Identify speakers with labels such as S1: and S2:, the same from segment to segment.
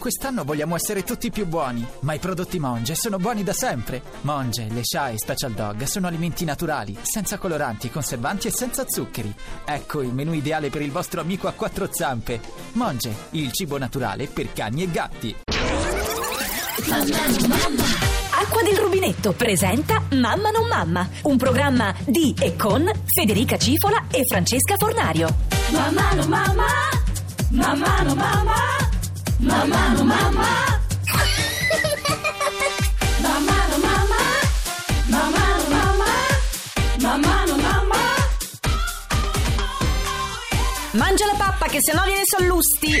S1: Quest'anno vogliamo essere tutti più buoni, ma i prodotti Monge sono buoni da sempre. Monge, le Sha e Special Dog sono alimenti naturali, senza coloranti, conservanti e senza zuccheri. Ecco il menù ideale per il vostro amico a quattro zampe. Monge, il cibo naturale per cani e gatti.
S2: Acqua del rubinetto presenta Mamma non mamma, un programma di e con Federica Cifola e Francesca Fornario.
S3: Mamma no mamma, mamma no mamma, mamma no mamma. Mamma no mamma, mamma no mamma, mamma no mamma.
S2: Mangia la pappa che se no viene sallusti.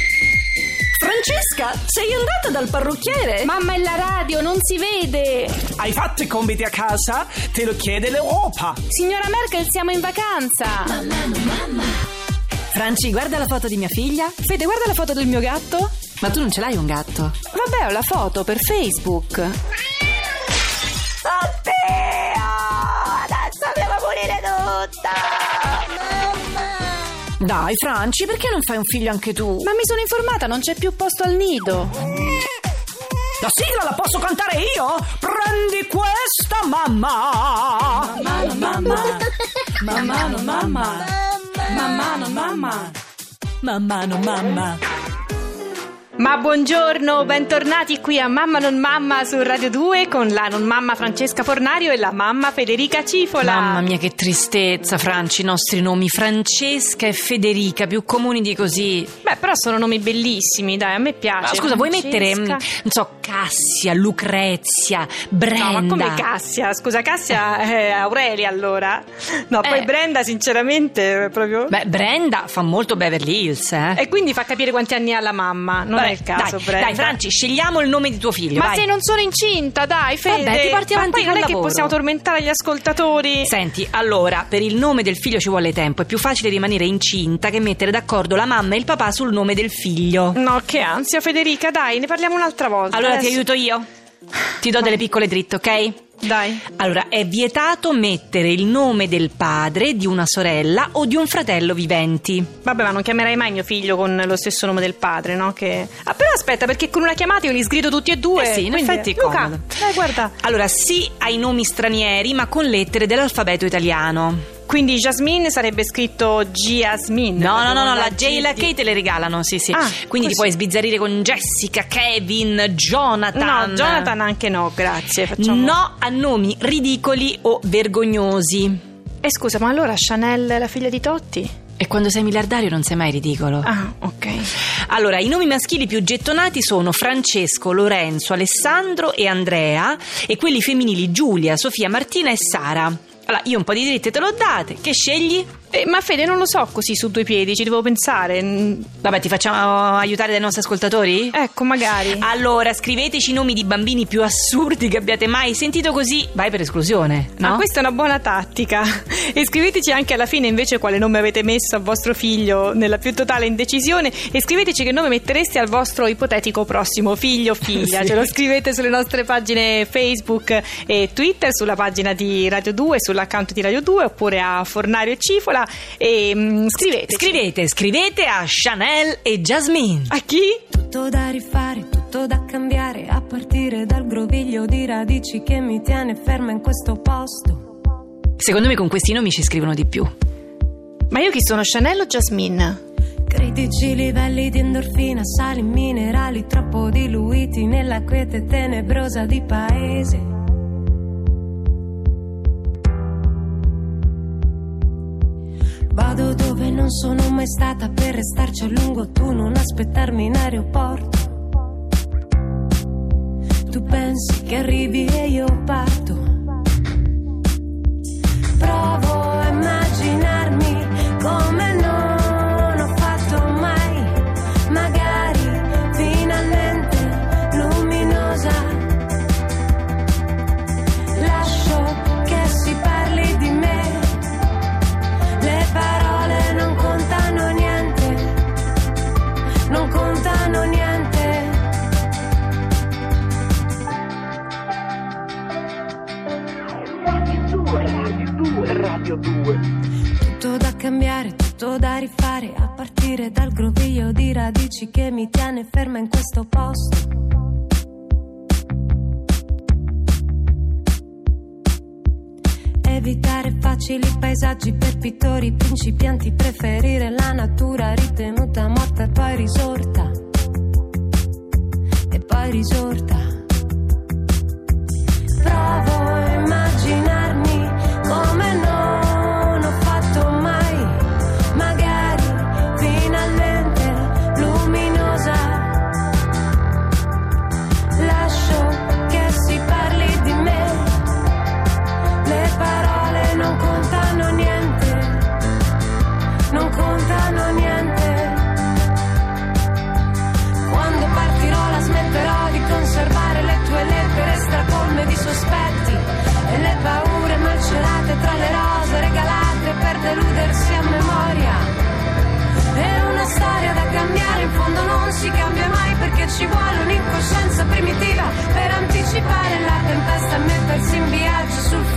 S2: Francesca, sei andata dal parrucchiere?
S4: Mamma è la radio, non si vede.
S5: Hai fatto i compiti a casa? Te lo chiede l'Europa.
S4: Signora Merkel, siamo in vacanza.
S2: Franci, guarda la foto di mia figlia.
S4: Fede, guarda la foto del mio gatto.
S2: Ma tu non ce l'hai un gatto?
S4: Vabbè, ho la foto per Facebook.
S2: Dai, Franci, perché non fai un figlio anche tu?
S4: Ma mi sono informata, non c'è più posto al nido.
S5: La sigla la posso cantare io? Prendi questa, mamma!
S3: Mamma mamma, mamma no mamma, mamma no mamma.
S2: Mamma no mamma.
S4: Ma buongiorno, bentornati qui a Mamma non mamma su Radio 2 con la non mamma Francesca Fornario e la mamma Federica Cifola.
S2: Mamma mia, che tristezza, Franci, i nostri nomi Francesca e Federica, più comuni di così.
S4: Beh, però sono nomi bellissimi, dai, a me piace.
S2: Ma scusa, vuoi
S4: Francesca.
S2: mettere, mm, non so, Cassia, Lucrezia, Brenda?
S4: No, ma come Cassia? Scusa, Cassia è Aurelia allora. No, poi
S2: Eh.
S4: Brenda sinceramente proprio...
S2: Beh, Brenda fa molto Beverly Hills, eh?
S4: E quindi fa capire quanti anni ha la mamma, non
S2: Vabbè,
S4: è il caso,
S2: dai,
S4: Brenda.
S2: Dai, Franci, scegliamo il nome di tuo figlio.
S4: Ma
S2: vai.
S4: se non sono incinta, dai, Fede.
S2: Vabbè, ti porti
S4: Ma
S2: avanti
S4: poi non è che possiamo tormentare gli ascoltatori.
S2: Senti, allora, per il nome del figlio ci vuole tempo. È più facile rimanere incinta che mettere d'accordo la mamma e il papà sul nome del figlio.
S4: No, che ansia, Federica, dai, ne parliamo un'altra volta.
S2: Allora ti
S4: Adesso-
S2: aiuto io? Ti do delle piccole dritte, ok?
S4: Dai.
S2: Allora, è vietato mettere il nome del padre, di una sorella o di un fratello viventi.
S4: Vabbè, ma non chiamerai mai mio figlio con lo stesso nome del padre, no? Che... Ah, però aspetta, perché con una chiamata io li sgrido tutti e due.
S2: Eh sì, in effetti è
S4: Luca,
S2: comodo.
S4: dai, guarda.
S2: Allora, sì ai nomi stranieri, ma con lettere dell'alfabeto italiano.
S4: Quindi Jasmine sarebbe scritto Giasmine.
S2: No, no, no, no,
S4: la
S2: J e la
S4: G di-
S2: K te le regalano, sì, sì.
S4: Ah,
S2: Quindi ti puoi sbizzarrire con Jessica, Kevin, Jonathan.
S4: No, Jonathan anche no, grazie. Facciamo...
S2: No a nomi ridicoli o vergognosi.
S4: E scusa, ma allora Chanel è la figlia di Totti?
S2: E quando sei miliardario non sei mai ridicolo.
S4: Ah, ok.
S2: Allora, i nomi maschili più gettonati sono Francesco, Lorenzo, Alessandro e Andrea e quelli femminili Giulia, Sofia, Martina e Sara. Allora, io un po' di dritte te l'ho date, che scegli?
S4: Eh, ma Fede, non lo so così su due piedi, ci devo pensare. Mm,
S2: Vabbè, ti facciamo aiutare dai nostri ascoltatori?
S4: Ecco, magari.
S2: Allora, scriveteci i nomi di bambini più assurdi che abbiate mai sentito così. Vai per esclusione, no?
S4: Ma questa è una buona tattica. E scriveteci anche alla fine invece quale nome avete messo a vostro figlio nella più totale indecisione e scriveteci che nome mettereste al vostro ipotetico prossimo figlio o figlia.
S2: Sì.
S4: Ce lo scrivete sulle nostre pagine Facebook e Twitter, sulla pagina di Radio 2, sull'account di Radio 2 oppure a Fornario e Cifola e mm, scrivete.
S2: Scrivete, scrivete a Chanel e Jasmine.
S4: A chi?
S6: Tutto da rifare, tutto da cambiare, a partire dal groviglio di radici che mi tiene ferma in questo posto.
S2: Secondo me con questi nomi ci scrivono di più.
S4: Ma io chi sono, Chanel o Jasmine?
S6: Critici livelli di endorfina, sali minerali troppo diluiti nella quiete tenebrosa di paese. Non sono mai stata per restarci a lungo, tu non aspettarmi in aeroporto. Tu pensi che arrivi e io parto. Cambiare, tutto da rifare a partire dal groviglio di radici che mi tiene ferma in questo posto. Evitare facili paesaggi per pittori principianti, preferire la natura ritenuta morta e poi risorta.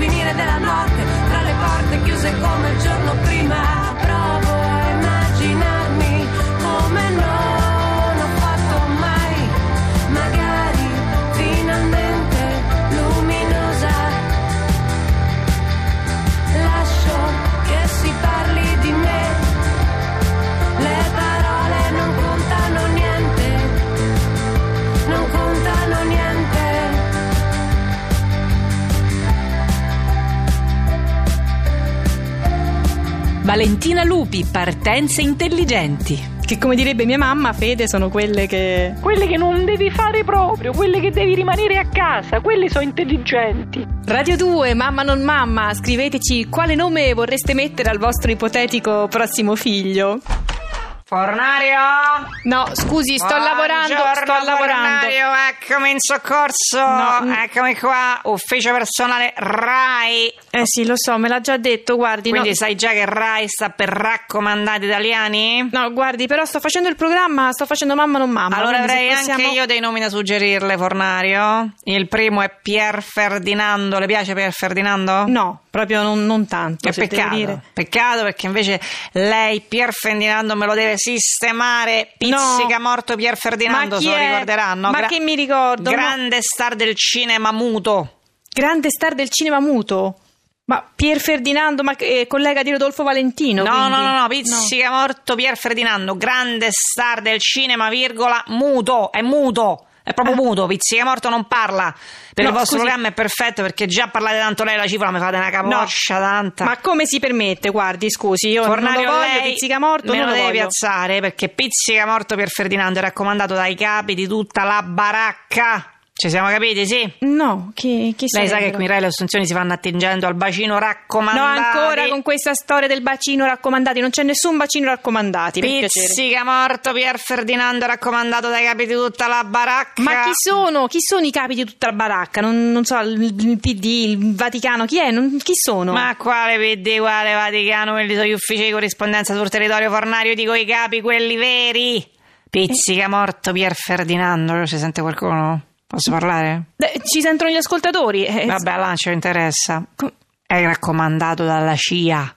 S6: Finire della notte tra le porte chiuse come il giorno prima.
S2: Valentina Lupi, partenze intelligenti.
S4: Che come direbbe mia mamma, Fede, sono quelle che...
S7: Quelle che non devi fare proprio, quelle che devi rimanere a casa, quelle sono intelligenti.
S4: Radio 2, mamma non mamma, scriveteci quale nome vorreste mettere al vostro ipotetico prossimo figlio.
S2: Fornario?
S4: No, scusi, sto lavorando, sto lavorando.
S2: Fornario, eccomi in soccorso.
S4: No.
S2: Eccomi qua, ufficio personale RAI.
S4: Eh sì, lo so, me l'ha già detto, guardi. no-
S2: Quindi sai già che RAI sta per raccomandati italiani?
S4: No, guardi, però sto facendo il programma, sto facendo mamma non mamma.
S2: Allora avrei
S4: possiamo-
S2: anche io dei nomi da suggerirle, Fornario. Il primo è Pier Ferdinando. Le piace Pier Ferdinando?
S4: No, proprio non, non tanto,
S2: Che peccato, peccato perché invece lei Pier Ferdinando me lo deve sistemare. Pizzica morto Pier Ferdinando,
S4: Ma
S2: se lo ricorderanno.
S4: Ma che mi ricordo?
S2: Grande star del cinema muto.
S4: Grande star del cinema muto. Ma Pier Ferdinando, ma eh, collega di Rodolfo Valentino?
S2: No,
S4: quindi?
S2: no, no, no, pizzica morto Pier Ferdinando, grande star del cinema, virgola, muto, è muto. È proprio muto, pizzica morto non parla. Per
S4: No,
S2: il vostro
S4: scusi.
S2: programma è perfetto perché già parlate tanto lei la cifra, mi fate una capoccia tanta.
S4: Ma come si permette? Guardi, scusi, io
S2: Fornario,
S4: non lo voglio,
S2: lei
S4: pizzica morto,
S2: me
S4: non
S2: lo
S4: lo
S2: deve
S4: voglio.
S2: piazzare perché pizzica morto per Ferdinando è raccomandato dai capi di tutta la baracca. Ci siamo capiti, sì?
S4: No, chi, chi
S2: Lei sa che
S4: sarebbero?
S2: qui in Rai le assunzioni si fanno attingendo al bacino
S4: No,
S2: raccomandati.
S4: ancora con questa storia del bacino raccomandati, non c'è nessun bacino raccomandati.
S2: Pizzica morto Pier Ferdinando raccomandato dai capi di tutta la baracca.
S4: Ma chi sono? Chi sono i capi di tutta la baracca? Non, non so, il, il PD, il Vaticano, chi è? Non- chi sono?
S2: Ma quale PD, quale Vaticano? Quelli sono gli uffici di corrispondenza sul territorio fornario, io dico i capi, quelli veri. Pizzica morto Pier Ferdinando, ci sente qualcuno? Posso parlare?
S4: Eh, ci sentono gli ascoltatori. eh,
S2: Vabbè, là non ci interessa. È raccomandato dalla CIA.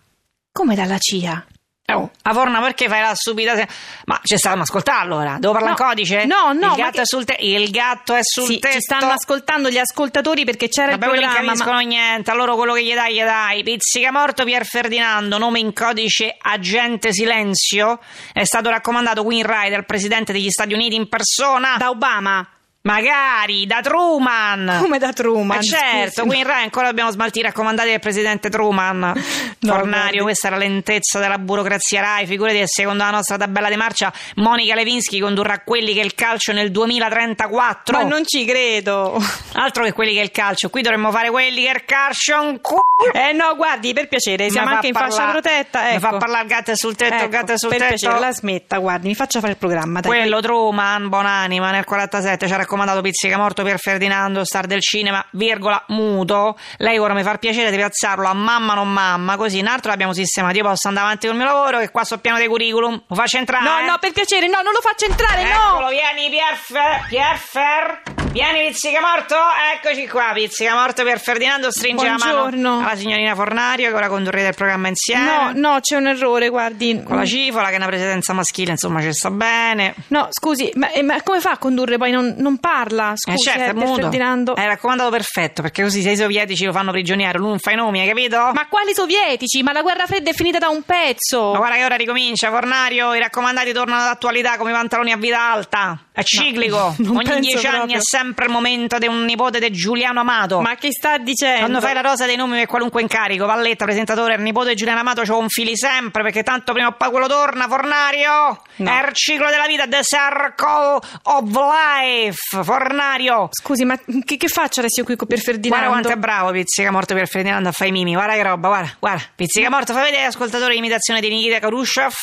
S4: come dalla CIA?
S2: Oh, Avorna, perché fai la stupida? se- Ma c'è stato, ma ascolta allora, devo parlare
S4: No,
S2: in codice?
S4: no, no,
S2: Il gatto
S4: che-
S2: è sul tetto. Il gatto è sul
S4: Sì,
S2: tetto.
S4: ci stanno ascoltando gli ascoltatori perché c'era
S2: Vabbè,
S4: il
S2: quelli non
S4: programma.
S2: capiscono
S4: ma-
S2: niente. Allora quello che gli dai, gli dai. Pizzica morto Pier Ferdinando, nome in codice agente silenzio. È stato raccomandato qui in Rai dal presidente degli Stati Uniti in persona.
S4: Da Obama.
S2: Magari, da Truman.
S4: Come da Truman?
S2: Ma certo,
S4: scusi.
S2: qui in Rai ancora dobbiamo smaltire i raccomandati del presidente Truman. Fornario,
S4: guardi.
S2: questa è la lentezza della burocrazia Rai. Figurati che secondo la nostra tabella di marcia Monica Levinsky condurrà quelli che è il calcio nel 2034.
S4: Ma non ci credo.
S2: Altro che quelli che è il calcio, qui dovremmo fare quelli che è il calcio un c***o.
S4: Eh no, guardi, per piacere, siamo
S2: Mi
S4: anche in fascia
S2: parlare-
S4: protetta.
S2: Mi
S4: Ecco.
S2: fa parlare il gatto sul tetto,
S4: Ecco,
S2: gatto è sul
S4: per
S2: tetto.
S4: piacere, la smetta, guardi, mi faccia fare il programma. Dai.
S2: Quello Truman, buonanima, nel 47 ci ha raccomandato Pizzica morto per Ferdinando, star del cinema, virgola, muto. Lei ora mi fa piacere di piazzarlo a mamma non mamma, così in altro l'abbiamo sistemato. Io posso andare avanti col mio lavoro, che qua so pieno dei curriculum. Lo faccio entrare?
S4: No, no, per piacere, no, non lo faccio entrare,
S2: Eccolo,
S4: no!
S2: vieni, Pierfer, Pierfer. Vieni, pizzica morto? Eccoci qua, pizzica morto per Ferdinando. Stringe la
S8: Buongiorno.
S2: mano alla signorina Fornario, che ora condurrete il programma insieme.
S8: No, no, c'è un errore, guardi.
S2: Con la cifola, che è una presidenza maschile, insomma, ci sta bene.
S8: No, scusi, ma, eh, ma come fa a condurre poi? Non, non parla,
S2: Eh
S8: scusi,
S2: certo,
S8: eh. Ferdinando.
S2: È raccomandato perfetto, perché così se i sovietici lo fanno prigioniero, lui non fa i nomi, hai capito?
S8: Ma quali sovietici? Ma la guerra fredda è finita da un pezzo.
S2: Ma guarda che ora ricomincia, Fornario, i raccomandati tornano all'attualità come i pantaloni a vita alta. È ciclico.
S8: non
S2: Ogni dieci anni
S8: proprio.
S2: è sempre il momento di un nipote di Giuliano Amato.
S8: Ma che sta dicendo?
S2: Quando fai la rosa dei nomi per qualunque incarico, Valletta, presentatore, il nipote di Giuliano Amato, ce lo infili sempre, perché tanto prima o poi quello torna, Fornario!
S8: No.
S2: È il ciclo della vita, the circle of life, Fornario!
S8: Scusi, ma che, che faccio adesso io qui per Ferdinando?
S2: Guarda quanto è bravo Pizzica Morto per Ferdinando a fare i mimi, guarda che roba, guarda, guarda. Pizzica Morto, fai vedere ascoltatore l'imitazione di Nikita Khrushchev.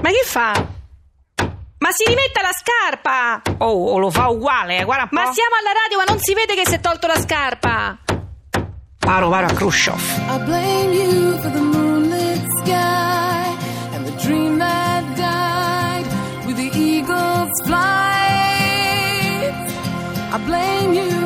S8: Ma che fa? Ma si rimetta la scarpa!
S2: Oh, oh, lo fa uguale, eh, guarda un po'.
S8: Ma siamo alla radio, ma non si vede che si è tolto la scarpa!
S2: Paro, paro a Khrushchev.
S4: I blame you for the moonlit sky and the dream that died with the eagle's flight. I blame you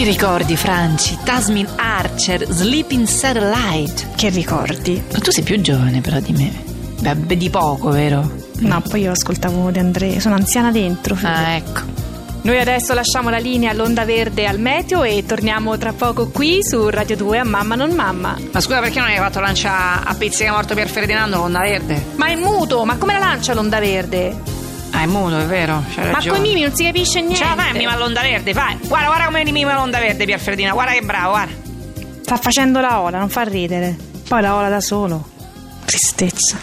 S2: Ti ricordi, Franci? Tasmin Archer, Sleeping Satellite.
S8: Che ricordi?
S2: Ma tu sei più giovane però di me. Beh, di poco, vero?
S8: No, poi io ascoltavo De André, sono anziana dentro.
S2: Ah, ecco.
S4: Noi adesso lasciamo la linea all'onda verde al meteo e torniamo tra poco qui su Radio 2 a Mamma non Mamma.
S2: Ma scusa, perché non hai fatto lancia a pizzica morto per Ferdinando con Onda Verde?
S4: Ma è muto, ma come la lancia l'onda verde?
S2: Ah, è muto, è vero. C'hai
S4: Ma
S2: ragione.
S4: coi mimi non si capisce niente.
S2: Ce la fai a mimare l'onda verde, vai. Guarda, guarda come mima l'onda verde, Pier Ferdinando. Guarda che bravo, guarda.
S4: Sta facendo la ola, non fa ridere. Poi la ola da solo. Tristezza.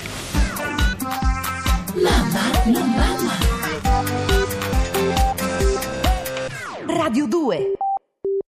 S6: Radio 2